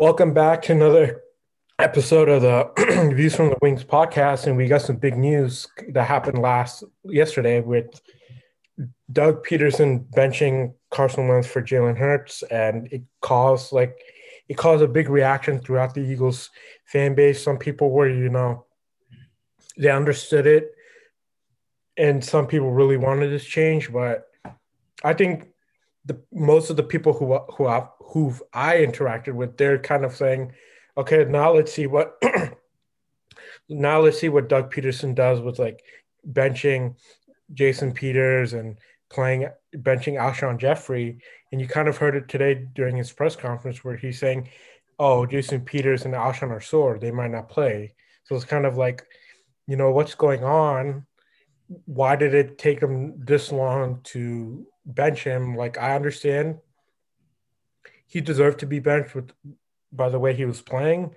Welcome back to another episode of the Views from the Wings podcast, and we got some big news that happened last yesterday with Doug Pederson benching Carson Wentz for Jalen Hurts, and it caused like it caused a big reaction throughout the Eagles fan base. Some people were, you know, they understood it, and some people really wanted this change. But I think the most of the people who who I, who I interacted with, they're kind of saying, okay, now let's see what now let's see what Doug Pederson does with like benching Jason Peters and playing benching Alshon Jeffery. And you kind of heard it today during his press conference where he's saying, Oh, Jason Peters and Alshon are sore, they might not play. So it's kind of like, you know, what's going on? Why did it take him this long to bench him? Like I understand he deserved to be benched with by the way he was playing.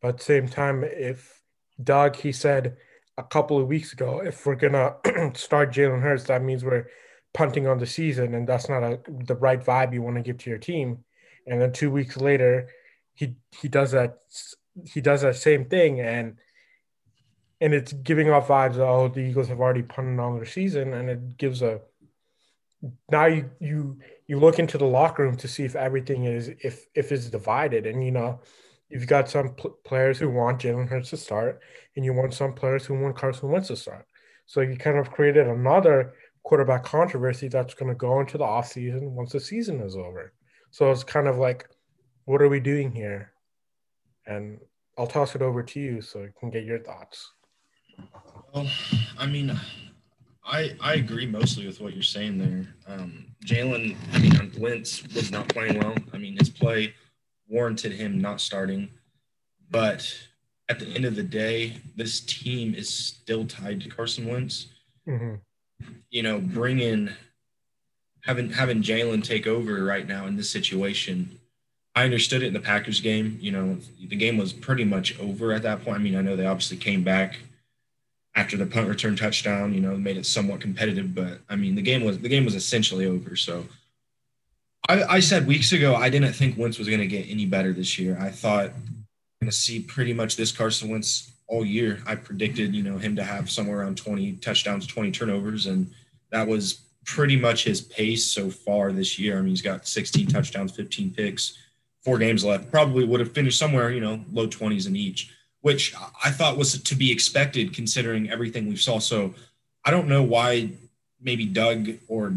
But at the same time, if Doug, he said a couple of weeks ago, if we're gonna start Jalen Hurts, that means we're punting on the season, and that's not a, the right vibe you want to give to your team. And then two weeks later, he he does that he does that same thing, and and it's giving off vibes. Oh, the Eagles have already punted on their season, and it gives a now you you you look into the locker room to see if everything is if if it's divided. And you know you've got some pl- players who want Jalen Hurts to start and you want some players who want Carson Wentz to start. So you kind of created another quarterback controversy that's going to go into the offseason once the season is over. So it's kind of like what are we doing here? And I'll toss it over to you so you can get your thoughts. Well I mean I I agree mostly with what you're saying there. Um, Jalen, I mean, Wentz was not playing well. I mean, his play warranted him not starting, but at the end of the day, this team is still tied to Carson Wentz. Mm-hmm. You know, bringing having having Jalen take over right now in this situation. I understood it in the Packers game. You know, the game was pretty much over at that point. I mean, I know they obviously came back after the punt return touchdown, you know, made it somewhat competitive. But I mean, the game was the game was essentially over. So I, I said weeks ago I didn't think Wentz was going to get any better this year. I thought going to see pretty much this Carson Wentz all year. I predicted, you know, him to have somewhere around 20 touchdowns, 20 turnovers, and that was pretty much his pace so far this year. I mean, he's got 16 touchdowns, 15 picks, four games left. Probably would have finished somewhere, you know, low 20s in each which I thought was to be expected considering everything we saw. So I don't know why maybe Doug or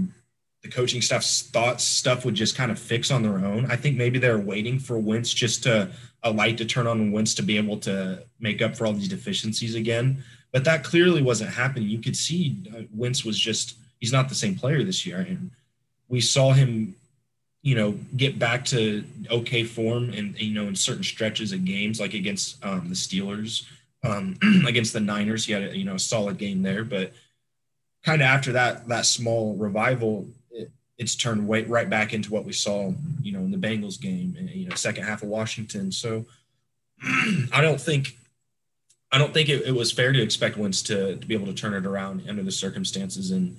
the coaching staff thought stuff would just kind of fix on their own. I think maybe they're waiting for Wentz just to a light to turn on Wentz to be able to make up for all these deficiencies again. But that clearly wasn't happening. You could see uh, Wentz was just he's not the same player this year, and we saw him you know, get back to okay form and, you know, in certain stretches of games, like against um, the Steelers, um, against the Niners, he had a, you know, a solid game there. But kind of after that, that small revival, it, it's turned way, right back into what we saw, you know, in the Bengals game and, you know, second half of Washington. So I don't think, I don't think it, it was fair to expect Wentz to, to be able to turn it around under the circumstances. And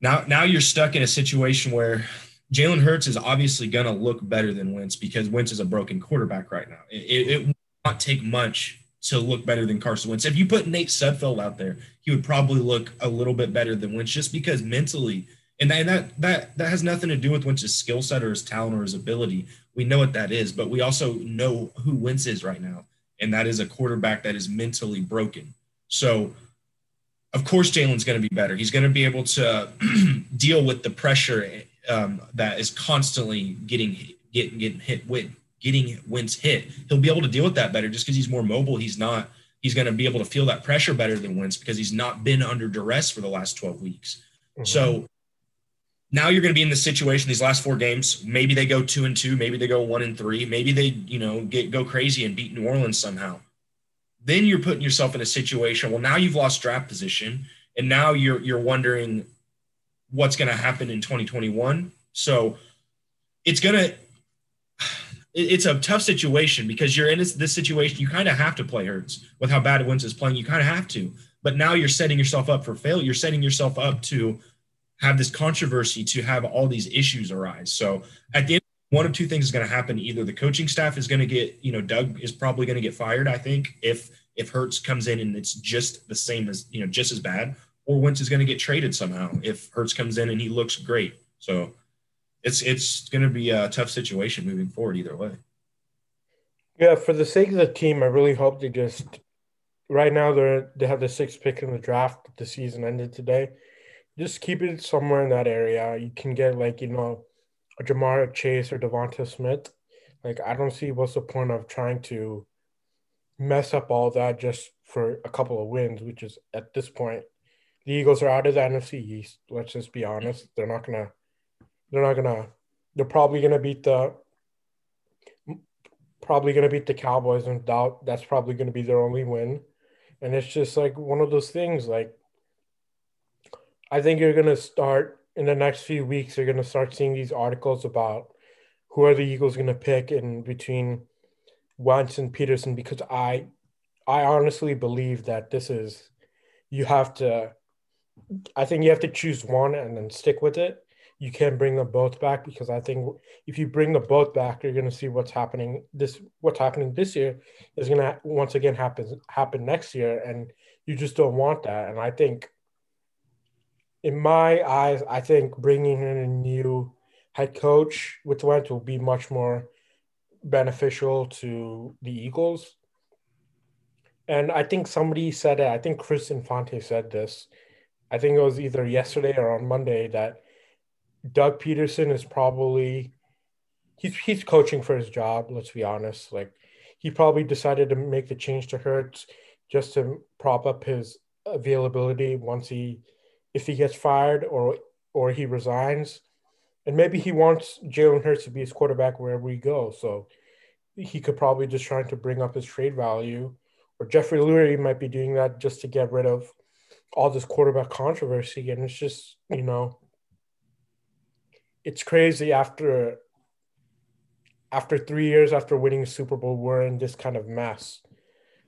now, now you're stuck in a situation where Jalen Hurts is obviously going to look better than Wentz because Wentz is a broken quarterback right now. It, it, will not take much to look better than Carson Wentz. If you put Nate Sudfeld out there, he would probably look a little bit better than Wentz just because mentally, and that, that that that has nothing to do with Wentz's skill set or his talent or his ability. We know what that is, but we also know who Wentz is right now, and that is a quarterback that is mentally broken. So of course Jalen's going to be better. He's going to be able to deal with the pressure um, that is constantly getting getting getting hit with getting Wentz hit. He'll be able to deal with that better just because he's more mobile. He's not. He's going to be able to feel that pressure better than Wentz because he's not been under duress for the last 12 weeks. Mm-hmm. So now you're going to be in the situation these last four games. Maybe they go two and two. Maybe they go one and three. Maybe they you know get go crazy and beat New Orleans somehow. Then you're putting yourself in a situation. Well, now you've lost draft position, and now you're you're wondering what's going to happen in 2021. So it's going to, it's a tough situation because you're in this, this situation. You kind of have to play Hurts with how bad Wentz is playing. You kind of have to, but now you're setting yourself up for failure. You're setting yourself up to have this controversy, to have all these issues arise. So at the end one of two things is going to happen. Either the coaching staff is going to get, you know, Doug is probably going to get fired. I think if if Hurts comes in and it's just the same as you know, just as bad, or Wentz is going to get traded somehow if Hurts comes in and he looks great. So it's it's going to be a tough situation moving forward either way. Yeah, for the sake of the team, I really hope they just. Right now, they're they have the sixth pick in the draft. The season ended today. Just keep it somewhere in that area. You can get like you know a Ja'Marr Chase or Devonta Smith. Like I don't see what's the point of trying to mess up all that just for a couple of wins, which is at this point, the Eagles are out of the NFC East. Let's just be honest; they're not gonna, they're not gonna, they're probably gonna beat the, probably gonna beat the Cowboys, and doubt that's probably gonna be their only win. And it's just like one of those things. Like, I think you're gonna start in the next few weeks, you're to start seeing these articles about who are the Eagles to pick in between Wentz and Pederson because I, I honestly believe that this is, you have to, I think you have to choose one and then stick with it. You can't bring them both back because I think if you bring them both back, you're going to see what's happening. This what's happening this year is going to once again happen happen next year, and you just don't want that. And I think in my eyes, I think bringing in a new head coach with Wentz will be much more beneficial to the Eagles. And I think somebody said it. I think Chris Infante said this. I think it was either yesterday or on Monday that Doug Pederson is probably he's he's coaching for his job. Let's be honest. Like he probably decided to make the change to Hurts just to prop up his availability once he if he gets fired or or he resigns. And maybe he wants Jalen Hurts to be his quarterback wherever he goes. So he could probably just trying to bring up his trade value. Or Jeffrey Lurie might be doing that just to get rid of all this quarterback controversy. And it's just, you know, it's crazy after after three years after winning the Super Bowl, we're in this kind of mess.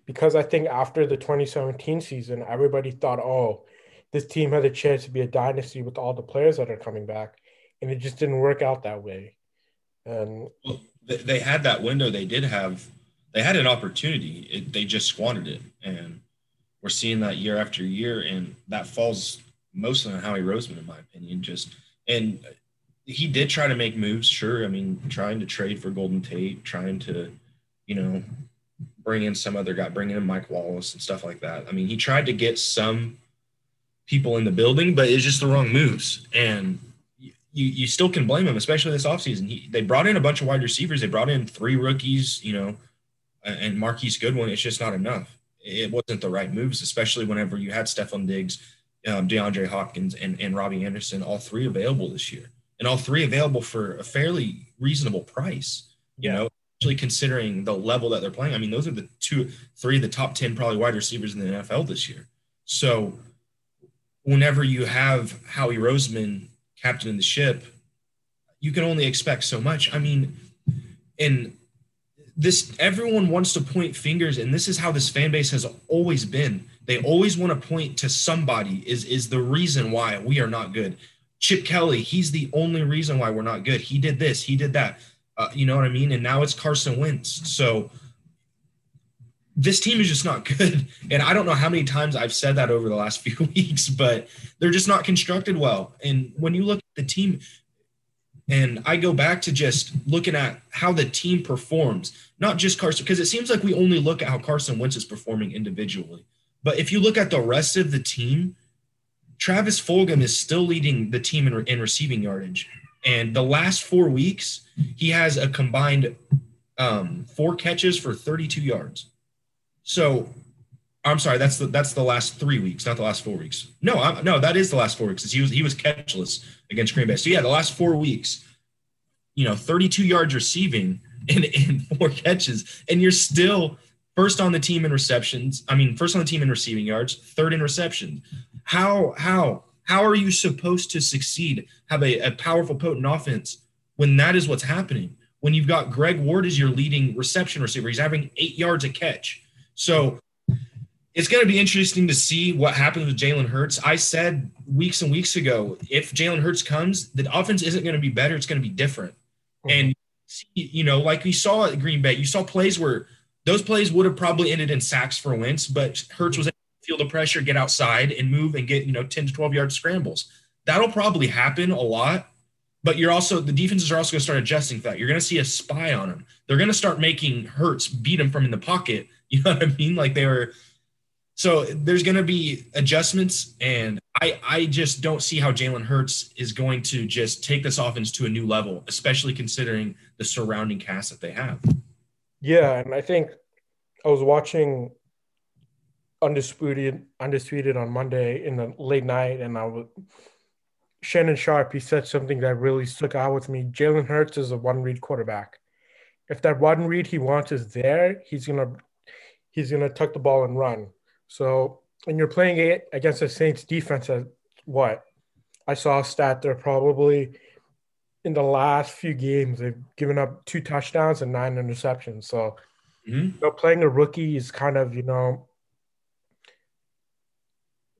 Because I think after the 2017 season, everybody thought, oh, this team had a chance to be a dynasty with all the players that are coming back, and it just didn't work out that way. And well, they had that window. They did have. They had an opportunity. It, they just squandered it, and we're seeing that year after year. And that falls mostly on Howie Roseman, in my opinion. Just and he did try to make moves. Sure, I mean, trying to trade for Golden Tate, trying to, you know, bring in some other guy, bring in Mike Wallace and stuff like that. I mean, he tried to get some people in the building, but it's just the wrong moves. And you, you still can blame him, especially this offseason. He, they brought in a bunch of wide receivers. They brought in three rookies, you know, and Marquise Goodwin. It's just not enough. It wasn't the right moves, especially whenever you had Stefon Diggs, um, DeAndre Hopkins, and, and Robbie Anderson, all three available this year, and all three available for a fairly reasonable price. You yeah. know, actually considering the level that they're playing. I mean, those are the two, three of the top 10 probably wide receivers in the NFL this year. So whenever you have Howie Roseman captain in the ship, you can only expect so much. I mean, and this everyone wants to point fingers, and this is how this fan base has always been. They always want to point to somebody is is the reason why we are not good. Chip Kelly, he's the only reason why we're not good. He did this, he did that. Uh, you know what I mean? And now it's Carson Wentz. So this team is just not good. And I don't know how many times I've said that over the last few weeks, but they're just not constructed well. And when you look at the team, and I go back to just looking at how the team performs, not just Carson, because it seems like we only look at how Carson Wentz is performing individually. But if you look at the rest of the team, Travis Fulgham is still leading the team in, in receiving yardage. And the last four weeks, he has a combined um, four catches for 32 yards. So I'm sorry, that's the that's the last three weeks, not the last four weeks. No, I'm, no, that is the last four weeks. He was he was catchless against Green Bay. So yeah, the last four weeks, you know, 32 yards receiving and, and four catches, and you're still first on the team in receptions. I mean, first on the team in receiving yards, third in receptions. How how how are you supposed to succeed? Have a, a powerful, potent offense when that is what's happening? When you've got Greg Ward as your leading reception receiver, he's having eight yards a catch so it's going to be interesting to see what happens with Jalen Hurts. I said weeks and weeks ago, if Jalen Hurts comes, the offense isn't going to be better; it's going to be different. Mm-hmm. And you know, like we saw at Green Bay, you saw plays where those plays would have probably ended in sacks for Wentz, but Hurts was able to feel the pressure, get outside and move and get, you know, 10 to 12 yard scrambles. That'll probably happen a lot, but you're also, the defenses are also going to start adjusting for that. You're going to see a spy on them. They're going to start making Hurts beat him from in the pocket. You know what I mean? Like they were, so there's going to be adjustments, and I I just don't see how Jalen Hurts is going to just take this offense to a new level, especially considering the surrounding cast that they have. Yeah, and I think I was watching Undisputed Undisputed on Monday in the late night, and I was Shannon Sharpe. He said something that really stuck out with me. Jalen Hurts is a one read quarterback. If that one read he wants is there, he's gonna he's gonna tuck the ball and run. So when you're playing it against the Saints defense, at what I saw a stat, they're probably in the last few games, they've given up two touchdowns and nine interceptions. So, mm-hmm. you know, playing a rookie is kind of, you know,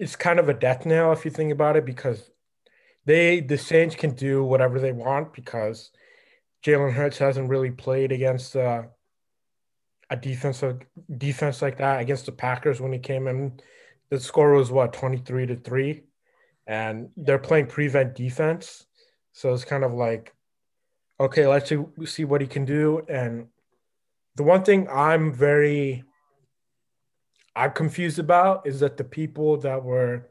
it's kind of a death nail if you think about it because they, the Saints can do whatever they want because Jalen Hurts hasn't really played against uh, a defensive defense like that against the Packers when he came in. The score was what, 23 to 3. And they're playing prevent defense so it's kind of like, okay, let's see, see what he can do. And the one thing I'm very I'm confused about is that the people that were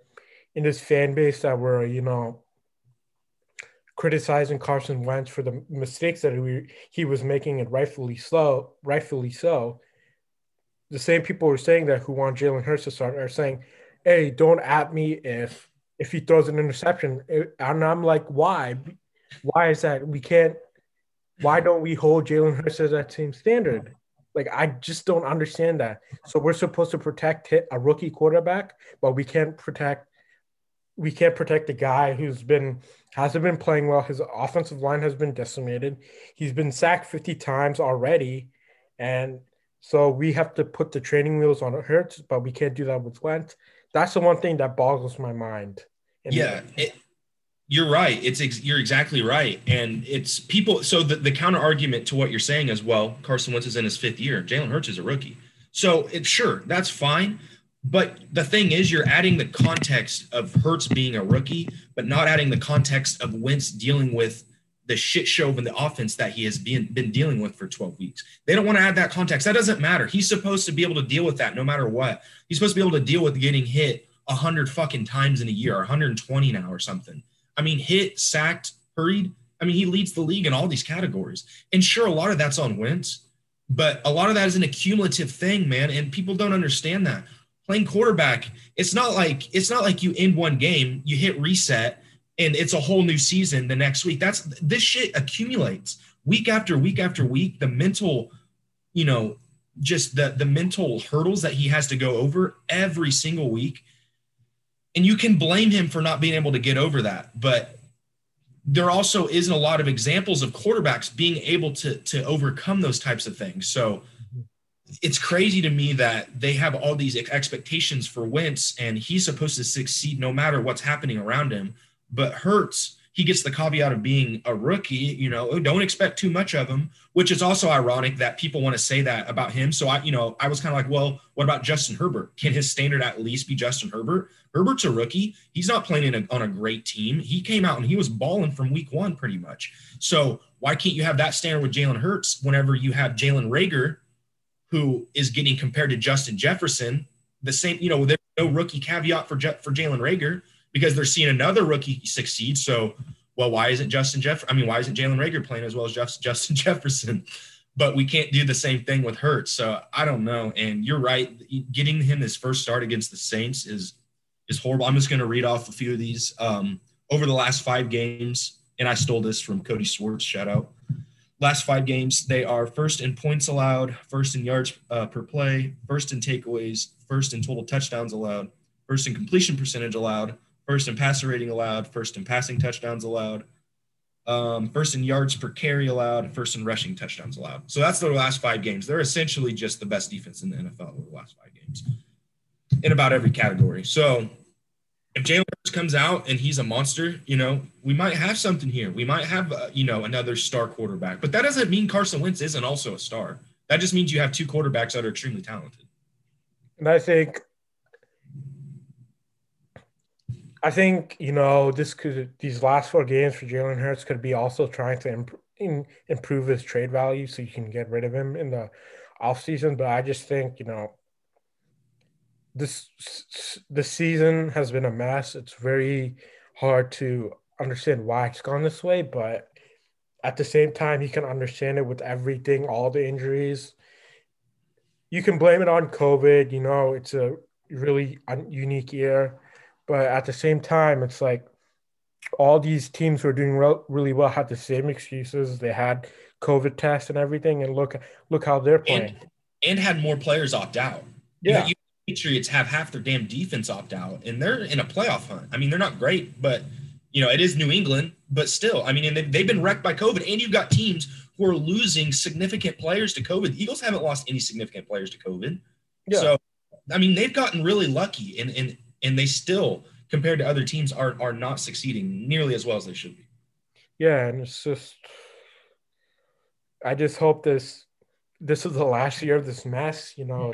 in this fan base that were, you know, criticizing Carson Wentz for the mistakes that he, he was making and rightfully so, rightfully so. The same people were saying that who want Jalen Hurts to start are saying, "Hey, don't at me if if he throws an interception. And I'm like, why? Why is that? We can't. Why don't we hold Jalen Hurts to that same standard? Like I just don't understand that. So we're supposed to protect a rookie quarterback, but we can't protect. We can't protect the guy who's been hasn't been playing well. His offensive line has been decimated. He's been sacked 50 times already, and so we have to put the training wheels on Hurts, but we can't do that with Wentz. That's the one thing that boggles my mind. Yeah, it, you're right. It's ex- you're exactly right, and it's people. So the, the counter argument to what you're saying is, well. Carson Wentz is in his fifth year. Jalen Hurts is a rookie, so it's sure that's fine. But the thing is, you're adding the context of Hurts being a rookie, but not adding the context of Wentz dealing with the shit show in the offense that he has been, been dealing with for 12 weeks. They don't want to add that context. That doesn't matter. He's supposed to be able to deal with that no matter what. He's supposed to be able to deal with getting hit 100 fucking times in a year, 120 now or something. I mean, hit, sacked, hurried. I mean, he leads the league in all these categories. And sure, a lot of that's on Wentz, but a lot of that is an accumulative thing, man. And people don't understand that. Playing quarterback, it's not like it's not like you end one game, you hit reset, and it's a whole new season the next week. That's this shit accumulates week after week after week. The mental, you know, just the the mental hurdles that he has to go over every single week. And you can blame him for not being able to get over that, but there also isn't a lot of examples of quarterbacks being able to to overcome those types of things. So it's crazy to me that they have all these expectations for Wentz and he's supposed to succeed no matter what's happening around him. But Hurts, he gets the caveat of being a rookie, you know, don't expect too much of him, which is also ironic that people want to say that about him. So I, you know, I was kind of like, well, what about Justin Herbert? Can his standard at least be Justin Herbert? Herbert's a rookie. He's not playing a, on a great team. He came out and he was balling from week one pretty much. So why can't you have that standard with Jalen Hurts whenever you have Jalen Reagor, who is getting compared to Justin Jefferson? The same, you know, there's no rookie caveat for for Jalen Reagor because they're seeing another rookie succeed. So, well, why isn't Justin Jeff? I mean, why isn't Jalen Reagor playing as well as Justin Jefferson? But we can't do the same thing with Hurts. So I don't know. And you're right. Getting him his first start against the Saints is is horrible. I'm just going to read off a few of these. Um, over the last five games, and I stole this from Cody Swartz. Shout out. Last five games, they are first in points allowed, first in yards uh, per play, first in takeaways, first in total touchdowns allowed, first in completion percentage allowed, first in passer rating allowed, first in passing touchdowns allowed, um, first in yards per carry allowed, first in rushing touchdowns allowed. So that's the last five games. They're essentially just the best defense in the NFL over the last five games in about every category. So if Jalen Hurts comes out and he's a monster, you know, we might have something here. We might have, uh, you know, another star quarterback. But that doesn't mean Carson Wentz isn't also a star. That just means you have two quarterbacks that are extremely talented. And I think, I think you know this could these last four games for Jalen Hurts could be also trying to imp- improve his trade value so you can get rid of him in the offseason. But I just think you know this the season has been a mess. It's very hard to understand why it's gone this way, but at the same time, you can understand it with everything, all the injuries. You can blame it on COVID. You know, it's a really unique year, but at the same time, it's like all these teams who are doing re- really well had the same excuses. They had COVID tests and everything, and look look how they're playing, and, and had more players opt out. Yeah, you, Patriots have half their damn defense opt out, and they're in a playoff hunt. I mean, they're not great, but you know, it is New England, but still, I mean, and they've been wrecked by COVID, and you've got teams who are losing significant players to COVID. The Eagles haven't lost any significant players to COVID, yeah. so I mean, they've gotten really lucky, and and and they still, compared to other teams, are are not succeeding nearly as well as they should be. Yeah, and it's just, I just hope this this is the last year of this mess. You know,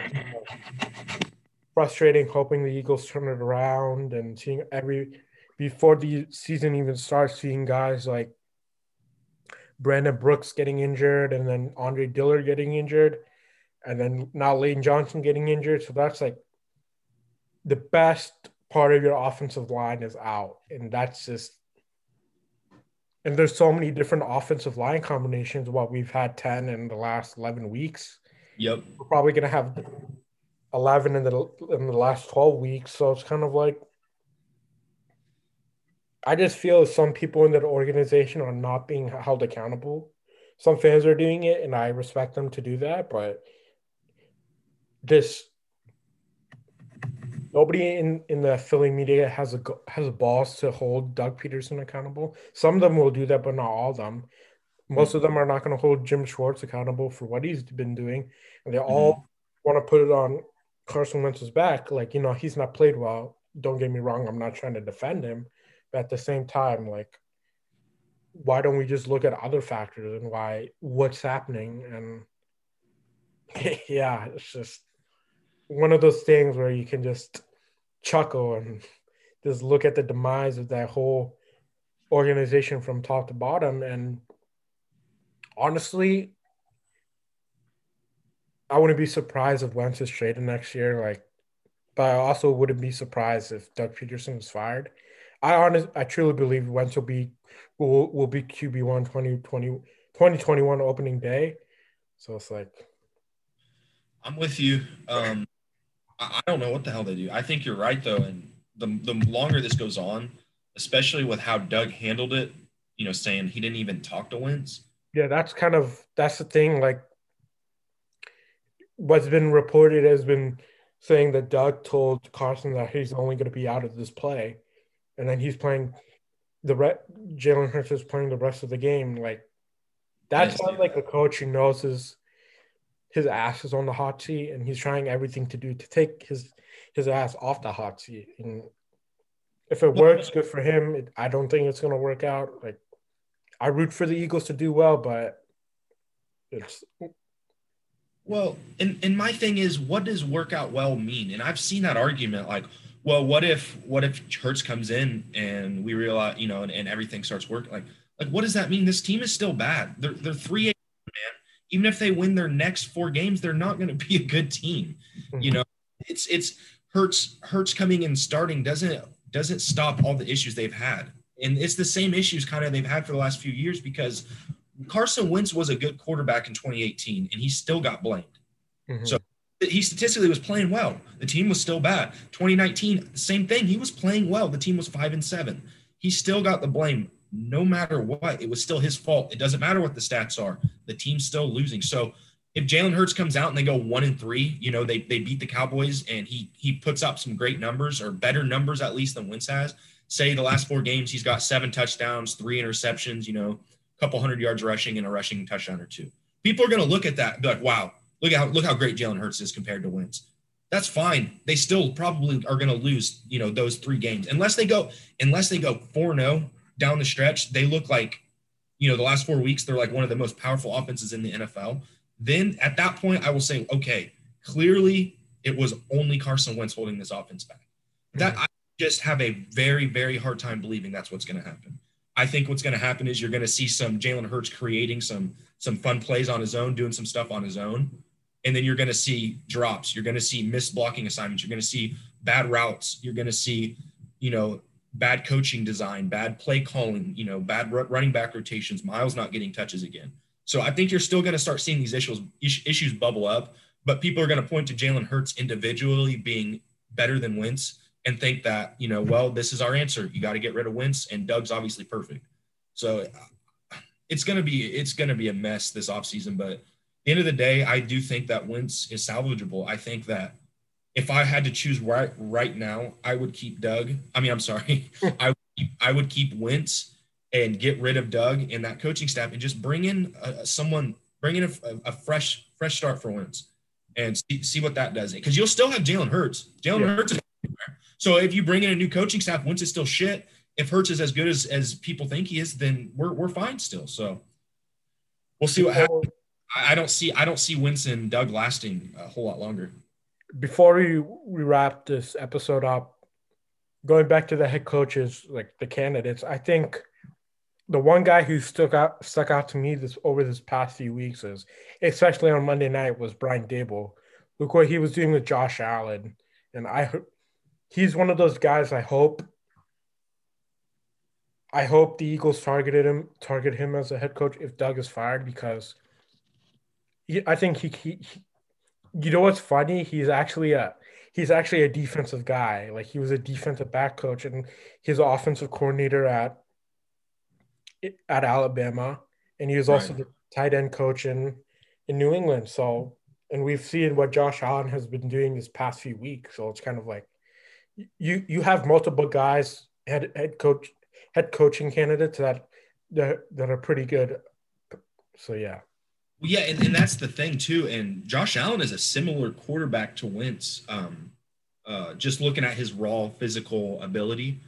frustrating hoping the Eagles turn it around and seeing every before the season even starts, seeing guys like Brandon Brooks getting injured and then Andre Dillard getting injured, and then now Lane Johnson getting injured. So that's like the best part of your offensive line is out. And that's just and there's so many different offensive line combinations. What we've had 10 in the last 11 weeks. Yep. We're probably going to have 11 in the in the last 12 weeks so it's kind of like i just feel some people in that organization are not being held accountable some fans are doing it and i respect them to do that but this nobody in in the Philly media has a has a balls to hold Doug Pederson accountable. Some of them will do that, but not all of them. Most of them are not going to hold Jim Schwartz accountable for what he's been doing, and they all mm-hmm. want to put it on Carson Wentz's back, like, you know, he's not played well. Don't get me wrong. I'm not trying to defend him. But at the same time, like, why don't we just look at other factors and why what's happening? And yeah, it's just one of those things where you can just chuckle and just look at the demise of that whole organization from top to bottom. And honestly, I wouldn't be surprised if Wentz is traded next year. Like, but I also wouldn't be surprised if Doug Pederson is fired. I honest, I truly believe Wentz will be will, will be QB one 2020, 2021 opening day. So it's like, I'm with you. Um, I, I don't know what the hell they do. I think you're right though, and the the longer this goes on, especially with how Doug handled it, you know, saying he didn't even talk to Wentz. Yeah, that's kind of that's the thing. Like what's been reported has been saying that Doug told Carson that he's only going to be out of this play, and then he's playing the re- Jalen Hurts is playing the rest of the game. Like that sounds like a coach who knows his his ass is on the hot seat, and he's trying everything to do to take his his ass off the hot seat. And if it works, good for him. It, I don't think it's going to work out. Like I root for the Eagles to do well, but it's well, and and my thing is, what does work out well mean? And I've seen that argument, like, well, what if what if Hurts comes in and we realize, you know, and, and everything starts working? Like, like what does that mean? This team is still bad. They're they're three eight man. Even if they win their next four games, they're not going to be a good team. Mm-hmm. You know, it's it's Hurts Hurts coming and starting doesn't doesn't stop all the issues they've had, and it's the same issues kind of they've had for the last few years because Carson Wentz was a good quarterback in 2018, and he still got blamed. Mm-hmm. So he statistically was playing well. The team was still bad. 2019, same thing. He was playing well. The team was five and seven. He still got the blame. No matter what, it was still his fault. It doesn't matter what the stats are. The team's still losing. So if Jalen Hurts comes out and they go one and three, you know, they they beat the Cowboys and he he puts up some great numbers or better numbers at least than Wentz has. Say the last four games, he's got seven touchdowns, three interceptions, you know, couple hundred yards rushing and a rushing touchdown or two. People are going to look at that and be like, wow, look how look how great Jalen Hurts is compared to Wentz. that's fine. They still probably are going to lose, you know, those three games unless they go unless they go 4-0 down the stretch. They look like, you know, the last 4 weeks they're like one of the most powerful offenses in the NFL. Then at that point I will say, okay, clearly it was only Carson Wentz holding this offense back. That. I just have a very very hard time believing that's what's going to happen. I think what's going to happen is you're going to see some Jalen Hurts creating some some fun plays on his own, doing some stuff on his own, and then you're going to see drops. You're going to see missed blocking assignments. You're going to see bad routes. You're going to see, you know, bad coaching design, bad play calling, you know, bad running back rotations. Miles not getting touches again. So I think you're still going to start seeing these issues issues bubble up, but people are going to point to Jalen Hurts individually being better than Wentz and think that, you know, well, this is our answer. You got to get rid of Wentz and Doug's obviously perfect. So it's going to be it's going to be a mess this offseason, but the end of the day, I do think that Wentz is salvageable. I think that if I had to choose right right now, I would keep Doug. I mean, I'm sorry, I would keep, I would keep Wentz and get rid of Doug and that coaching staff and just bring in uh, someone, bring in a, a, fresh fresh start for Wentz and see, see what that does. Because you'll still have Jalen Hurts. Jalen yeah. Hurts is so if you bring in a new coaching staff, once it's still shit, if Hurts is as good as, as people think he is, then we're, we're fine still. So we'll see what happens. I don't see I don't see Winston Doug lasting a whole lot longer. Before we, we wrap this episode up, going back to the head coaches, like the candidates, I think the one guy who stuck out stuck out to me this over this past few weeks is, especially on Monday night, was Brian Daboll. Look what he was doing with Josh Allen, and I he's one of those guys. I hope. I hope the Eagles targeted him, target him as a head coach if Doug is fired because he, I think he, he, he, you know what's funny? He's actually a he's actually a defensive guy. Like he was a defensive back coach and an offensive coordinator at at Alabama, and he was also right. the tight end coach in in New England. So, and we've seen what Josh Allen has been doing this past few weeks. So it's kind of like you you have multiple guys head head coach head coaching candidates that that that are pretty good. So yeah. Yeah, and, and that's the thing too. And Josh Allen is a similar quarterback to Wentz. Um, uh, just looking at his raw physical ability,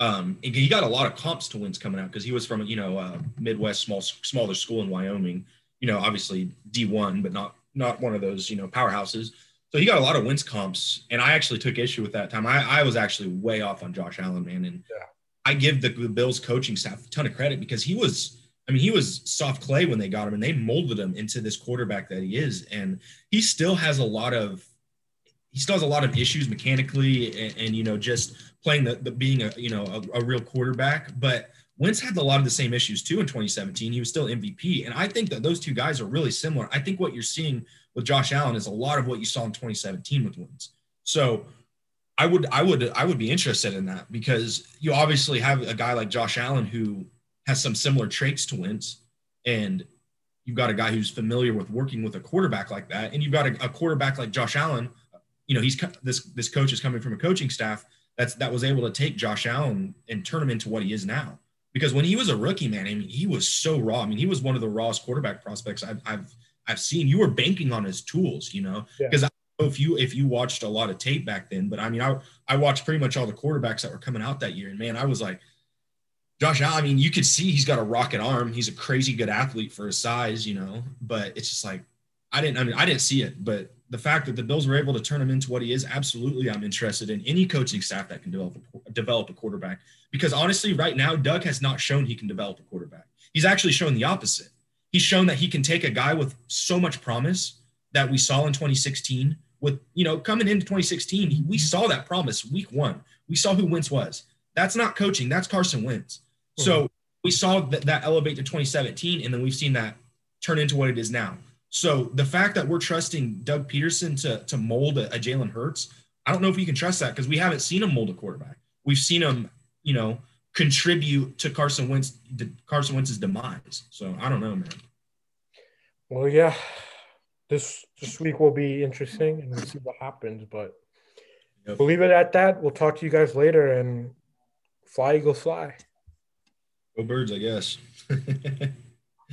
um, he got a lot of comps to Wentz coming out because he was from you know uh, Midwest small smaller school in Wyoming. You know, obviously D one, but not not one of those you know powerhouses. So he got a lot of Wentz comps, and I actually took issue with that time. I, I was actually way off on Josh Allen, man, and yeah. I give the, the Bills coaching staff a ton of credit because he was, I mean, he was soft clay when they got him, and they molded him into this quarterback that he is, and he still has a lot of, he still has a lot of issues mechanically, and, and you know, just playing the, the being a you know a, a real quarterback, but. Wentz had a lot of the same issues too in 2017. He was still MVP. And I think that those two guys are really similar. I think what you're seeing with Josh Allen is a lot of what you saw in 2017 with Wentz. So I would I would I would be interested in that because you obviously have a guy like Josh Allen who has some similar traits to Wentz, and you've got a guy who's familiar with working with a quarterback like that, and you've got a, a quarterback like Josh Allen. You know, he's this this coach is coming from a coaching staff that's that was able to take Josh Allen and turn him into what he is now. Because when he was a rookie, man, I mean, he was so raw. I mean, he was one of the rawest quarterback prospects I've, I've I've seen you were banking on his tools, you know, because yeah. I don't know if you if you watched a lot of tape back then, but I mean, I I watched pretty much all the quarterbacks that were coming out that year, and man, I was like, Josh I mean, you could see he's got a rocket arm. He's a crazy good athlete for his size, you know, but it's just like I didn't. I mean, I didn't see it, but the fact that the Bills were able to turn him into what he is, absolutely, I'm interested in any coaching staff that can develop a, develop a quarterback. Because honestly, right now, Doug has not shown he can develop a quarterback. He's actually shown the opposite he's shown that he can take a guy with so much promise that we saw in 2016 with you know coming into 2016 we saw that promise week one. We saw who Wentz was. That's not coaching. That's Carson Wentz. Mm-hmm. so we saw that, that elevate to 2017 and then we've seen that turn into what it is now. So the fact that we're trusting Doug Pederson to, to mold a, a Jalen Hurts I don't know if you can trust that because we haven't seen him mold a quarterback. We've seen him you know contribute to Carson Wentz Carson Wentz's demise. So I don't know, man. Well, yeah, this this week will be interesting, and we'll see what happens. But yep. we'll leave it at that. We'll talk to you guys later, and fly Eagles fly. Go birds, I guess.